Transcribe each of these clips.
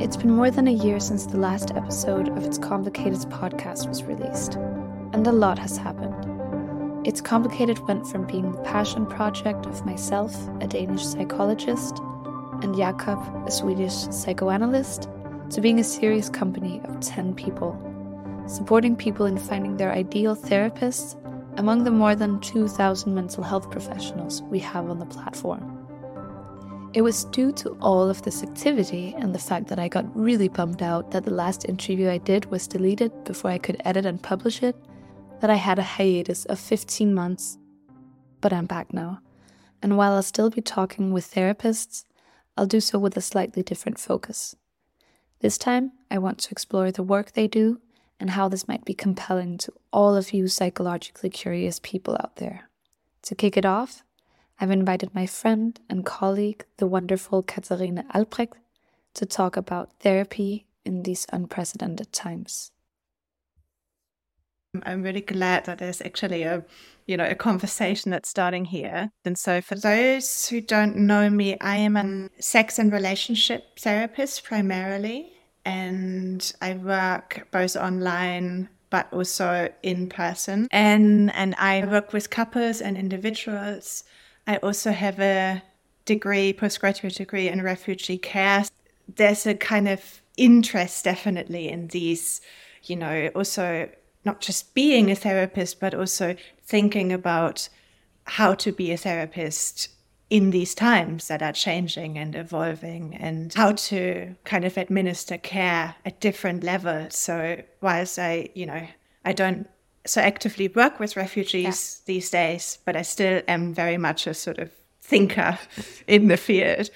It's been more than a year since the last episode of It's Complicated podcast was released, and a lot has happened. It's Complicated went from being the passion project of myself, a Danish psychologist, and Jakob, a Swedish psychoanalyst, to being a serious company of 10 people, supporting people in finding their ideal therapists among the more than 2,000 mental health professionals we have on the platform. It was due to all of this activity and the fact that I got really bummed out that the last interview I did was deleted before I could edit and publish it that I had a hiatus of 15 months. But I'm back now. And while I'll still be talking with therapists, I'll do so with a slightly different focus. This time, I want to explore the work they do and how this might be compelling to all of you psychologically curious people out there. To kick it off, I've invited my friend and colleague, the wonderful Katharina Albrecht, to talk about therapy in these unprecedented times. I'm really glad that there's actually a, you know, a conversation that's starting here. And so, for those who don't know me, I am a sex and relationship therapist primarily, and I work both online but also in person. And and I work with couples and individuals I also have a degree, postgraduate degree in refugee care. There's a kind of interest definitely in these, you know, also not just being a therapist, but also thinking about how to be a therapist in these times that are changing and evolving and how to kind of administer care at different levels. So whilst I, you know, I don't so actively work with refugees yeah. these days, but I still am very much a sort of thinker in the field.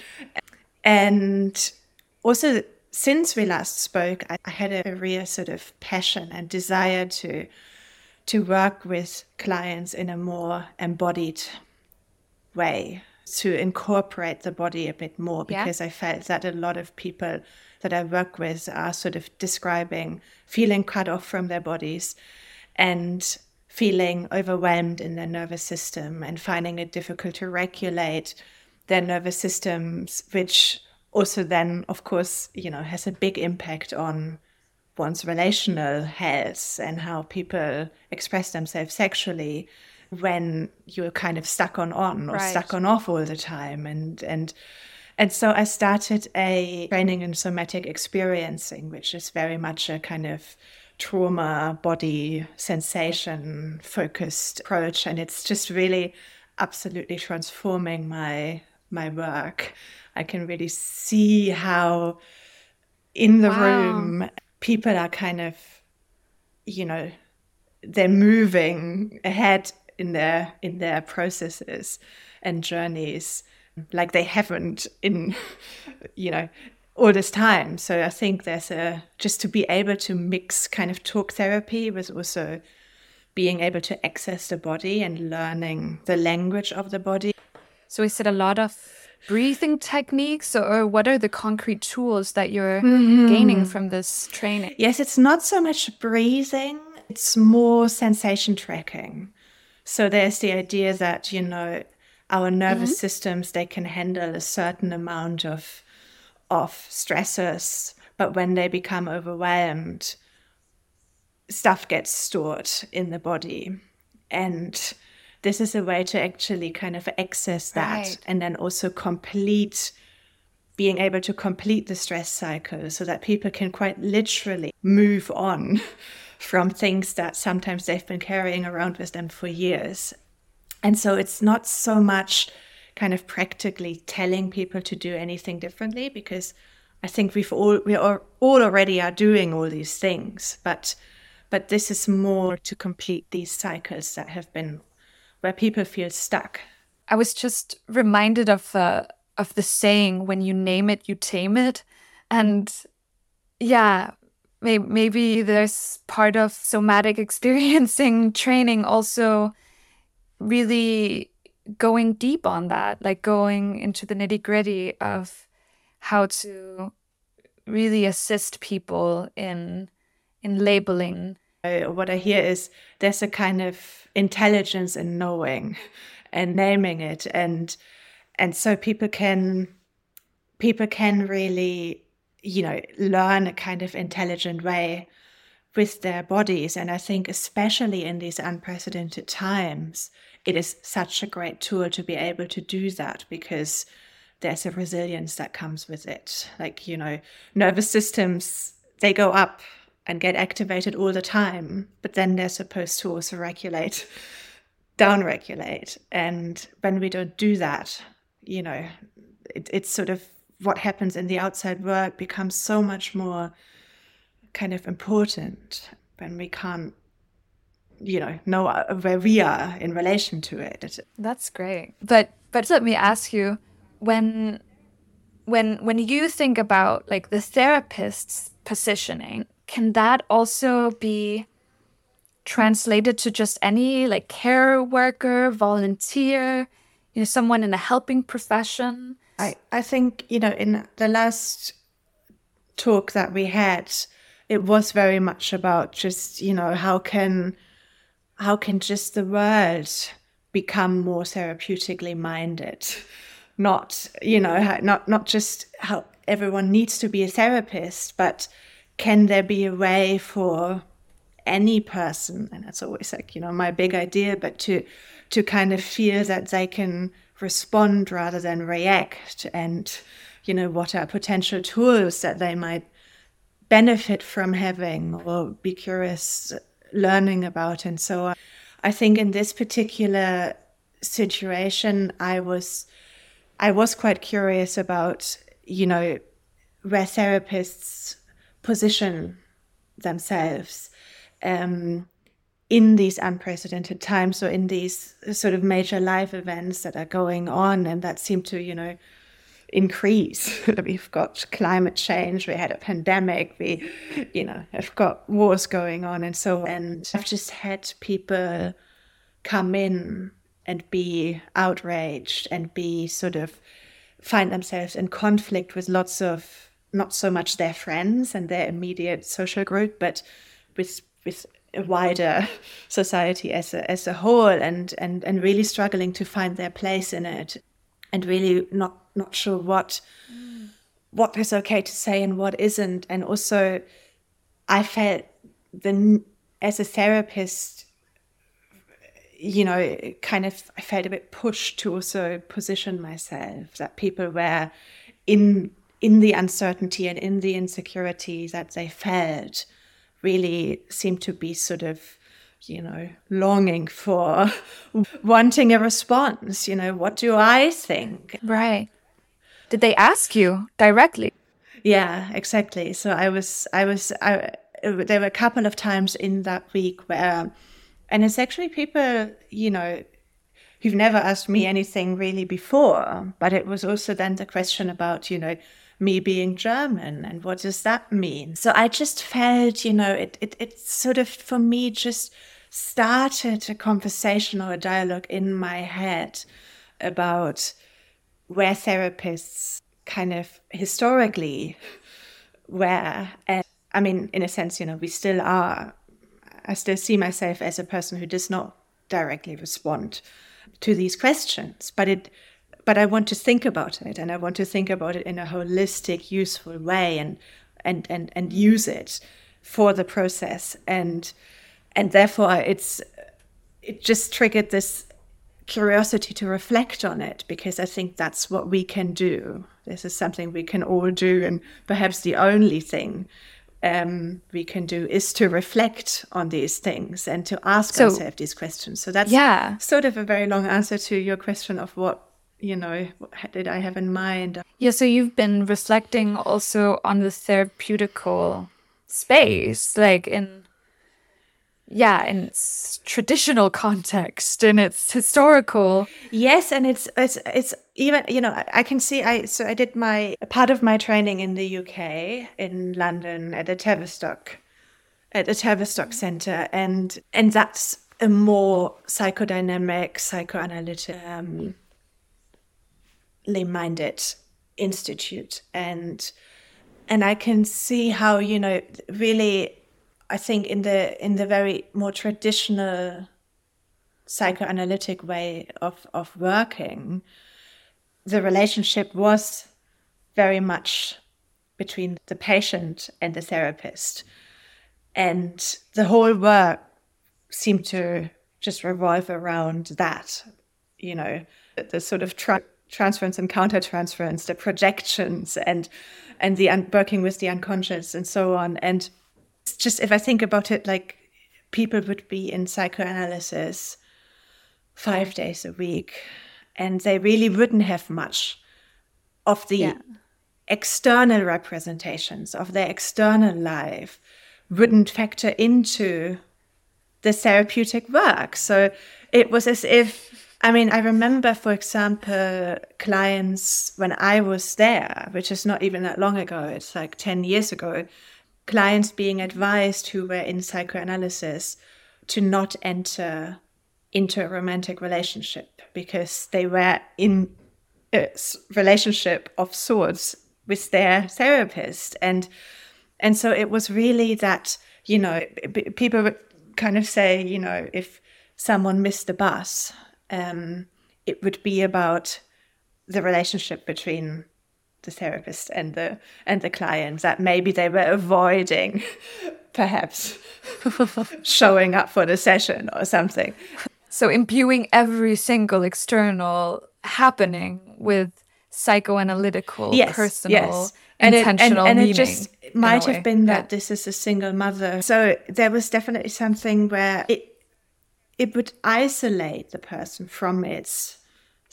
And also, since we last spoke, I, had a real sort of passion and desire to to work with clients in a more embodied way, to incorporate the body a bit more, because yeah. I felt that a lot of people that I work with are sort of describing feeling cut off from their bodies and feeling overwhelmed in their nervous system and finding it difficult to regulate their nervous systems, which also then, of course, you know, has a big impact on one's relational health and how people express themselves sexually when you're kind of stuck on on or right. stuck on off all the time and and and so I started a training in somatic experiencing, which is very much a kind of trauma body sensation focused approach and it's just really absolutely transforming my my work i can really see how in the wow. room people are kind of you know they're moving ahead in their in their processes and journeys like they haven't in you know all this time. So I think there's a just to be able to mix kind of talk therapy with also being able to access the body and learning the language of the body. So is it a lot of breathing techniques or what are the concrete tools that you're mm-hmm. gaining from this training? Yes, it's not so much breathing, it's more sensation tracking. So there's the idea that, you know, our nervous mm-hmm. systems they can handle a certain amount of of stressors, but when they become overwhelmed, stuff gets stored in the body. And this is a way to actually kind of access that right. and then also complete being able to complete the stress cycle so that people can quite literally move on from things that sometimes they've been carrying around with them for years. And so it's not so much kind of practically telling people to do anything differently because I think we've all we are all already are doing all these things, but but this is more to complete these cycles that have been where people feel stuck. I was just reminded of uh, of the saying when you name it, you tame it, and yeah, maybe, maybe there's part of somatic experiencing training also really going deep on that, like going into the nitty gritty of how to really assist people in in labeling. What I hear is there's a kind of intelligence in knowing and naming it, and and so people can people can really you know, learn a kind of intelligent way with their bodies. And I think, especially in these unprecedented times, it is such a great tool to be able to do that because there's a resilience that comes with it. Like, you know, nervous systems, they go up and get activated all the time, but then they're supposed to also regulate, down regulate. And when we don't do that, you know, it, it's sort of what happens in the outside world becomes so much more kind of important when we can't you know know uh, where we are in relation to it. That's great. But but let me ask you when when when you think about like the therapist's positioning can that also be translated to just any like care worker volunteer you know someone in a helping profession? I i think you know in the last talk that we had it was very much about just you know how can how can just the world become more therapeutically minded? Not you know not not just how everyone needs to be a therapist but can there be a way for any person and that's always like you know my big idea but to to kind of feel that they can respond rather than react and you know what are potential tools that they might benefit from having or be curious learning about and so on. I think in this particular situation I was I was quite curious about, you know, where therapists position themselves um, in these unprecedented times or in these sort of major life events that are going on and that seem to, you know, increase. We've got climate change, we had a pandemic, we, you know, have got wars going on and so on. And I've just had people come in and be outraged and be sort of find themselves in conflict with lots of not so much their friends and their immediate social group, but with with a wider society as a as a whole and and and really struggling to find their place in it and really not not sure what mm. what is okay to say and what isn't. And also, I felt the as a therapist, you know, kind of I felt a bit pushed to also position myself that people were in in the uncertainty and in the insecurity that they felt really seemed to be sort of you know, longing for, wanting a response. You know, what do I think? Right. Did they ask you directly? Yeah, exactly. So I was, I was, I, there were a couple of times in that week where, and it's actually people, you know, who've never asked me anything really before, but it was also then the question about, you know, me being German and what does that mean? So I just felt, you know, it, it, it sort of for me just started a conversation or a dialogue in my head about where therapists kind of historically were. And I mean, in a sense, you know, we still are. I still see myself as a person who does not directly respond to these questions, but it but I want to think about it and I want to think about it in a holistic, useful way and and and, and use it for the process. And and therefore it's it just triggered this curiosity to reflect on it because I think that's what we can do. This is something we can all do, and perhaps the only thing um, we can do is to reflect on these things and to ask so, ourselves these questions. So that's yeah. sort of a very long answer to your question of what you know what did I have in mind. Yeah, so you've been reflecting also on the therapeutical space, like in yeah in its traditional context in its historical. Yes and it's it's it's even you know i can see i so i did my part of my training in the uk in london at the tavistock at the tavistock center and and that's a more psychodynamic psychoanalytic um, minded institute. And and i can see how you know really I think in the in the very more traditional psychoanalytic way of of working, the relationship was very much between the patient and the therapist. And the whole work seemed to just revolve around that, you know, the, sort of tra- transference and countertransference, the projections and and the un- working with the unconscious and so on. And just if I think about it, like people would be in psychoanalysis five days a week, and they really wouldn't have much of the yeah. external representations of their external life wouldn't factor into the therapeutic work. So it was as if, I mean, I remember, for example, clients when I was there, which is not even that long ago, it's like 10 years ago, clients being advised who were in psychoanalysis to not enter into a romantic relationship because they were in a relationship of sorts with their therapist. And and so it was really that you know people would kind of say you know if someone missed the bus um, it would be about the relationship between the therapist and the and the client that maybe they were avoiding perhaps showing up for the session or something so imbuing every single external happening with psychoanalytical yes, personal yes. And intentional it, and, and it just might have been that yeah. this is a single mother so there was definitely something where it it would isolate the person from its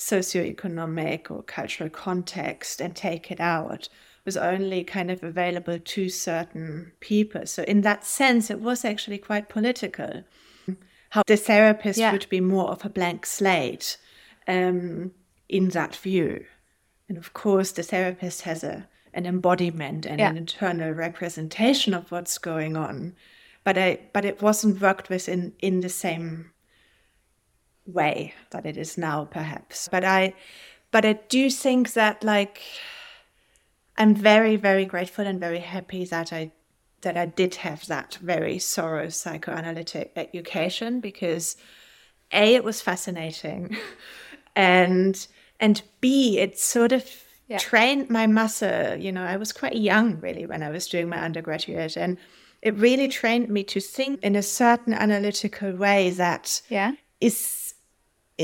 socioeconomic or cultural context and take it out was only kind of available to certain people. So, in that sense, it was actually quite political. How the therapist yeah. would be more of a blank slate um, in that view. And of course, the therapist has a, an embodiment and yeah. an internal representation of what's going on. But I, but it wasn't worked with in, in the same way that it is now, perhaps. But I, but I do think that like I'm very, very grateful and very happy that I that I did have that very thorough psychoanalytic education because a it was fascinating, and and b it sort of yeah. trained my muscle. You know, I was quite young really when I was doing my undergraduate and. It really trained me to think in a certain analytical way that yeah. is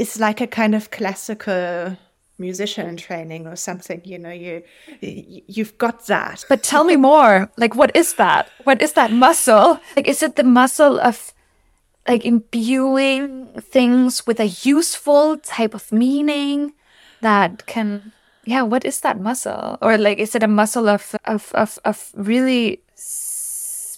it's like a kind of classical musician training or something you know you you've got that. But tell me more. Like what is that? What is that muscle? Like is it the muscle of like imbuing things with a useful type of meaning that can yeah what is that muscle? Or like is it a muscle of of of, of really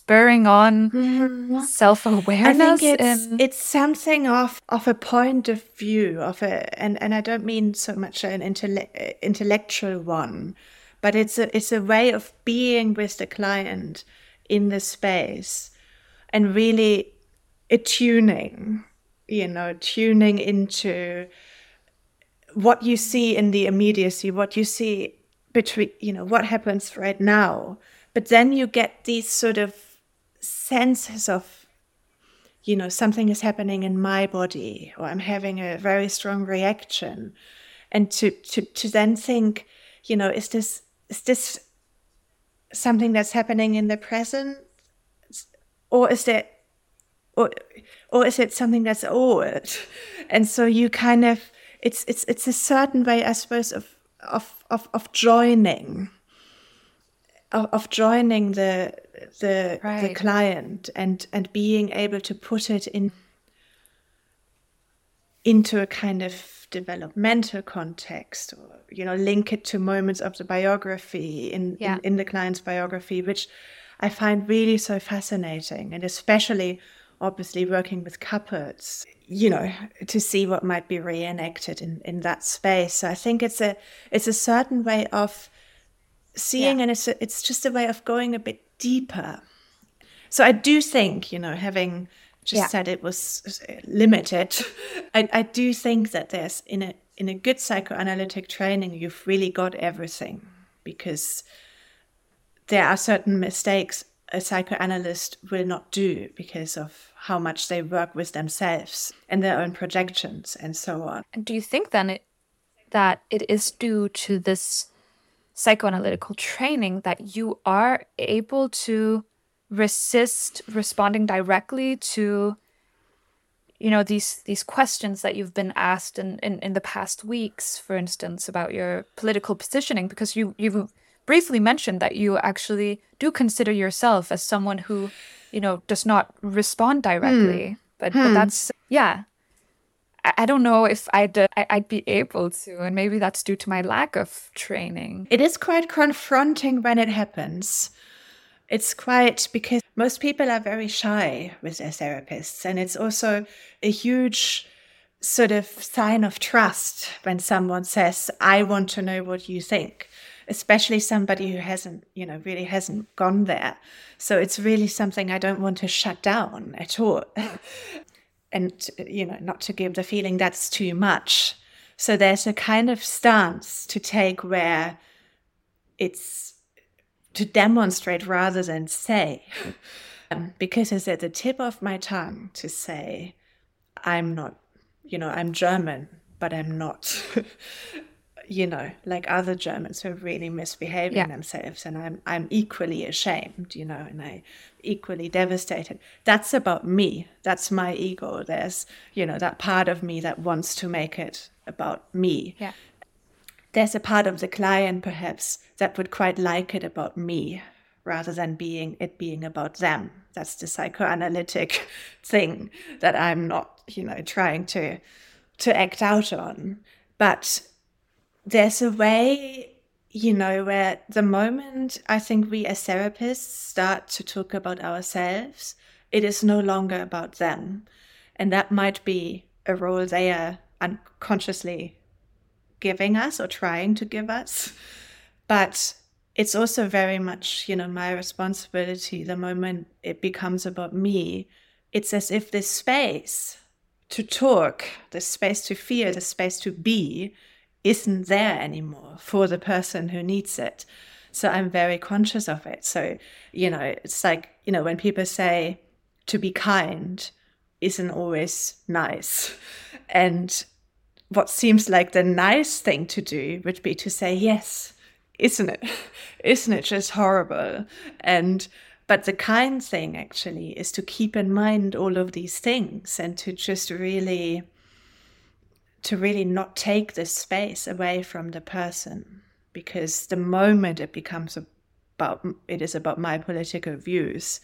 spurring on mm-hmm. self-awareness I think it's, in... it's something of of a point of view of a and and I don't mean so much an intelle- intellectual one but it's a it's a way of being with the client in the space and really attuning you know tuning into what you see in the immediacy what you see between you know what happens right now but then you get these sort of senses of you know something is happening in my body or i'm having a very strong reaction. And to to to then think you know is this is this something that's happening in the present? Or is it or or is it something that's old? And so you kind of it's it's it's a certain way i suppose of of of, of joining of, of joining the the right. the client and and being able to put it in into a kind of developmental context or you know link it to moments of the biography in, yeah. in, in the client's biography which i find really so fascinating and especially obviously working with couples you know to see what might be reenacted in in that space so i think it's a it's a certain way of seeing yeah. and it's a, it's just a way of going a bit deeper so i do think you know having just yeah. said it was limited I, I do think that there's in a in a good psychoanalytic training you've really got everything because there are certain mistakes a psychoanalyst will not do because of how much they work with themselves and their own projections and so on. And do you think then it, that it is due to this psychoanalytical training that you are able to resist responding directly to you know these these questions that you've been asked in, in, in the past weeks for instance about your political positioning because you you've briefly mentioned that you actually do consider yourself as someone who you know does not respond directly hmm. but hmm. but that's yeah I don't know if I'd uh, I'd be able to, and maybe that's due to my lack of training. It is quite confronting when it happens. It's quite because most people are very shy with their therapists, and it's also a huge sort of sign of trust when someone says, "I want to know what you think." Especially somebody who hasn't, you know, really hasn't gone there. So it's really something I don't want to shut down at all. and you know not to give the feeling that's too much. So there's a kind of stance to take where it's to demonstrate rather than say. Um, because it's at the tip of my tongue to say i'm not you know i'm german but i'm not you know, like other Germans who are really misbehaving yeah. themselves, and I'm I'm equally ashamed, you know, and I equally devastated. That's about me. That's my ego. There's you know that part of me that wants to make it about me. Yeah. There's a part of the client perhaps that would quite like it about me rather than being it being about them. That's the psychoanalytic thing that I'm not, you know, trying to to act out on. But there's a way, you know, where the moment I think we as therapists start to talk about ourselves, it is no longer about them. And that might be a role they are unconsciously giving us or trying to give us. But it's also very much, you know, my responsibility the moment it becomes about me. It's as if this space to talk, the space to feel, the space to be isn't there anymore for the person who needs it. So I'm very conscious of it. So, you know, it's like, you know, when people say to be kind isn't always nice. And what seems like the nice thing to do would be to say, yes, isn't it? Isn't it just horrible? And but the kind thing actually is to keep in mind all of these things and to just really to really not take this space away from the person because the moment it becomes about it is about my political views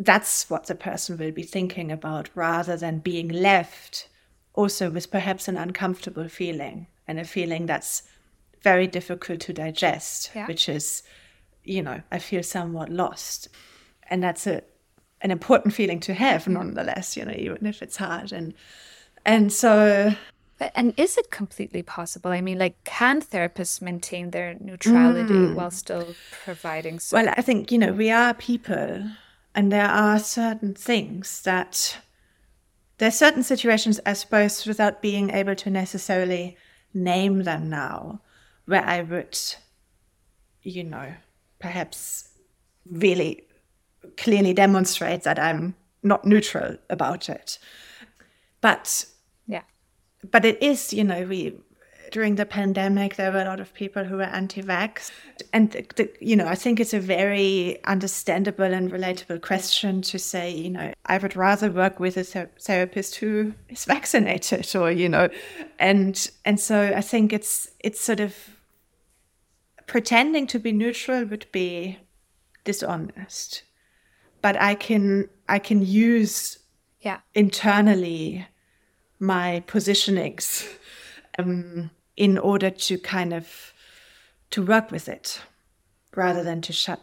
that's what the person will be thinking about rather than being left also with perhaps an uncomfortable feeling and a feeling that's very difficult to digest yeah. which is you know i feel somewhat lost and that's a an important feeling to have nonetheless you know even if it's hard and and so. But, And is it completely possible? I mean, like, can therapists maintain their neutrality mm. while still providing? Well, I think, you know, we are people, and there are certain things that. There are certain situations, I suppose, without being able to necessarily name them now, where I would, you know, perhaps really clearly demonstrate that I'm not neutral about it. But yeah, but it is, you know, we during the pandemic there were a lot of people who were anti-vax. And the, the, you know i think it's a very understandable and relatable question to say you know i would rather work with a ther- therapist who is vaccinated or you know and and so i think it's it's sort of pretending to be neutral would be dishonest. But i can i can use yeah. internally my positionings um, in order to kind of to work with it rather than to shut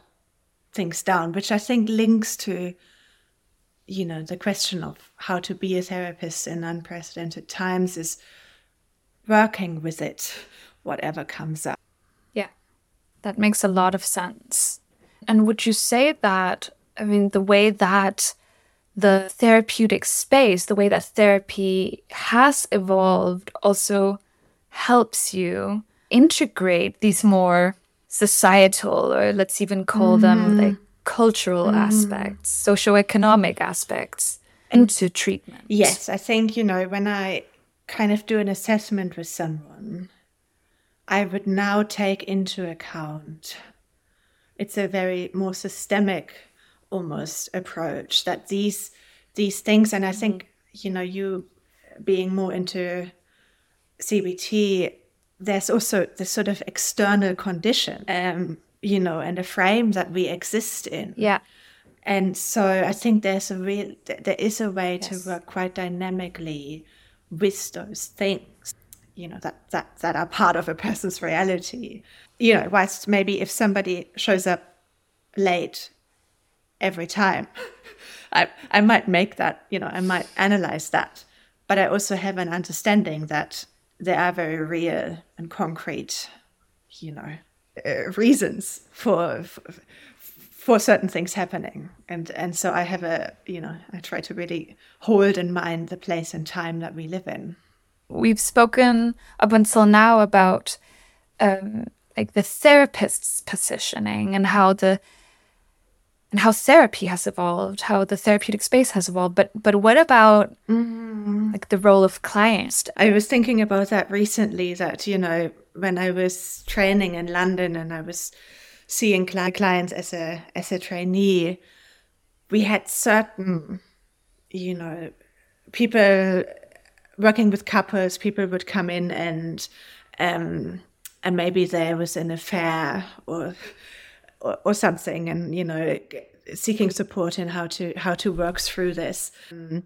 things down which i think links to you know the question of how to be a therapist in unprecedented times is working with it whatever comes up. Yeah. That makes a lot of sense. And would you say that i mean the way that the therapeutic space, the way that therapy has evolved, also helps you integrate these more societal, or let's even call mm. them mm-hmm. like cultural mm. aspects, socioeconomic aspects into treatment. Yes, I think, you know, when I kind of do an assessment with someone, I would now take into account. It's a very more systemic almost approach that these these things and I mm-hmm. think you know you being more into CBT there's also this sort of external condition um you know and a frame that we exist in yeah and so I think there's a real there is a way yes. to work quite dynamically with those things you know that that that are part of a person's reality you know whilst maybe if somebody shows up late every time. I i might make that you know i might analyze that but i also have an understanding that there are very real and concrete you know uh, reasons for, for for certain things happening. And and so i have a you know i try to really hold in mind the place and time that we live in. We've spoken up until now about um, like the therapist's positioning and how the and how therapy has evolved, how the therapeutic space has evolved. But but what about mm. like the role of clients? I was thinking about that recently. That you know when I was training in London and I was seeing clients as a as a trainee, we had certain you know people working with couples, people would come in and um, and maybe there was an affair or, or, something, and you know, seeking support in how to how to work through this. Um,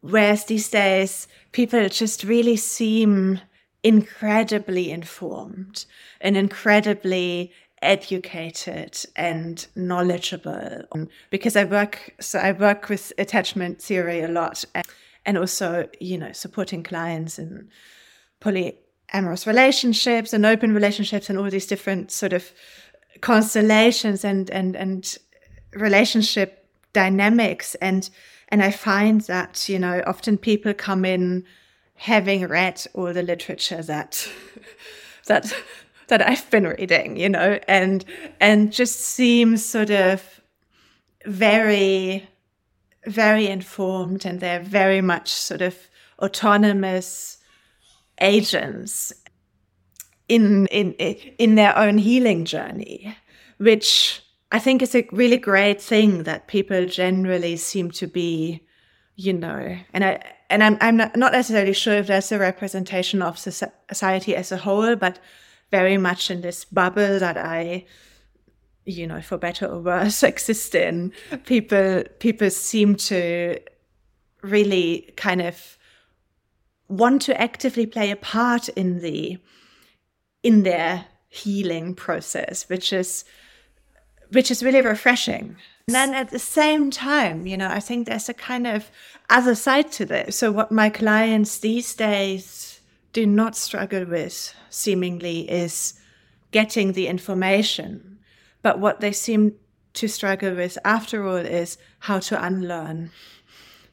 whereas these days, people just really seem incredibly informed and incredibly educated and knowledgeable because I work so I work with attachment theory a lot and and also you know supporting clients in polyamorous relationships and open relationships and all these different sort of constellations and and and relationship dynamics. And and I find that you know often people come in having read all the literature that that that I've been reading you know and and just seems sort of very very informed and they're very much sort of autonomous agents in in in their own healing journey which i think is a really great thing that people generally seem to be you know and i and i'm, I'm not, necessarily sure if that's a representation of society as a whole but very much in this bubble that i you know, for better or worse, exist in. People people seem to really kind of want to actively play a part in the in their healing process, which is which is really refreshing. And then at the same time, you know, I think there's a kind of other side to this. So what my clients these days do not struggle with seemingly is getting the information but what they seem to struggle with after all is how to unlearn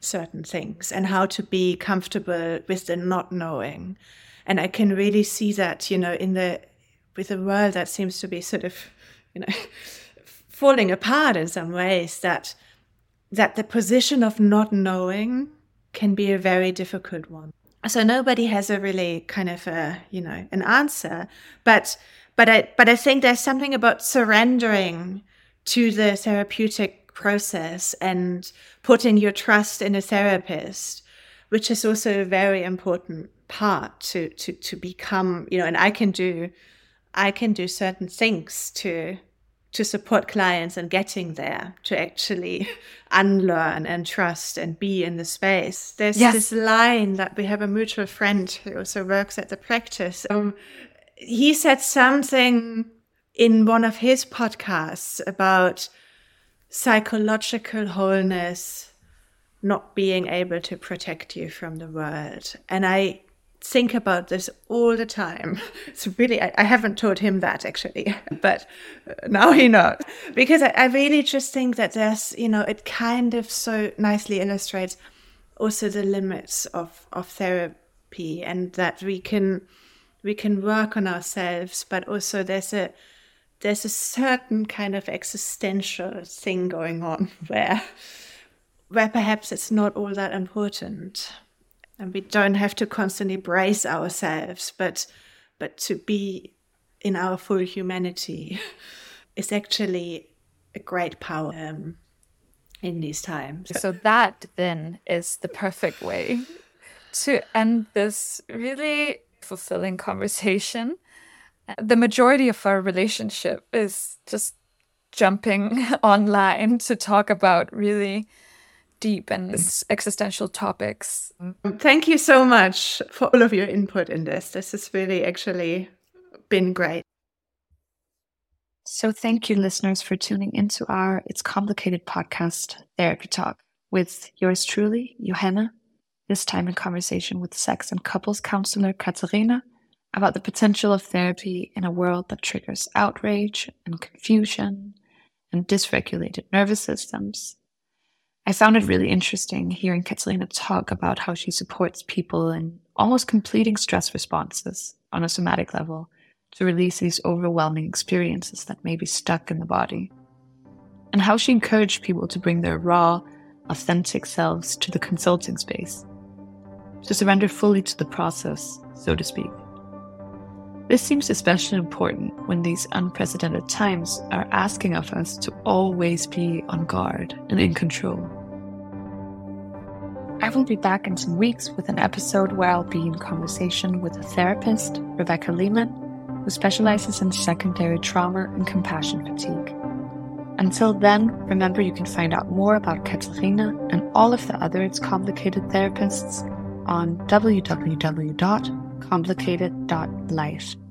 certain things and how to be comfortable with the not knowing. And I can really see that, you know, in the with a world that seems to be sort of, you know, falling apart in some ways, that that the position of not knowing can be a very difficult one. So nobody has a really kind of a, you know, an answer, but but I but I think there's something about surrendering to the therapeutic process and putting your trust in a therapist, which is also very important part to to to become, you know, and I can do I can do certain things to to support clients and getting there to actually unlearn and trust and be in the space. There's yes. this line that we have a mutual friend who also works at the practice. Um, he said something in one of his podcasts about psychological wholeness not being able to protect you from the world. And I think about this all the time. It's really, I, I haven't told him that actually, but uh, now he knows. Because I, I really just think that there's, you know, it kind of so nicely illustrates also the limits of, of therapy and that we can we can work on ourselves, but also there's a there's a certain kind of existential thing going on where where perhaps it's not all that important and we don't have to constantly brace ourselves but but to be in our full humanity is actually a great power um, in these times. So that then is the perfect way to end this really fulfilling conversation. The majority of our relationship is just jumping online to talk about really deep and existential topics. Thank you so much for all of your input in this. This has really actually been great. So, thank you, listeners, for tuning into our It's Complicated podcast, Therapy Talk, with yours truly, Johanne, this time in conversation with sex and couples counselor Katharina about the potential of therapy in a world that triggers outrage and confusion and dysregulated nervous systems. I found it really interesting hearing Katharina talk about how she supports people in almost completing stress responses on a somatic level to release these overwhelming experiences that may be stuck in the body, and how she encouraged people to bring their raw, authentic selves to the consulting space, to surrender fully to the process, so to speak. This seems especially important when these unprecedented times are asking of us to always be on guard and in control. I will be back in some weeks with an episode where I'll be in conversation with a therapist, Rebecca Lehman, who specializes in secondary trauma and compassion fatigue. Until then, remember you can find out more about Katharina and all of the other It's Complicated therapists on www.complicated.life.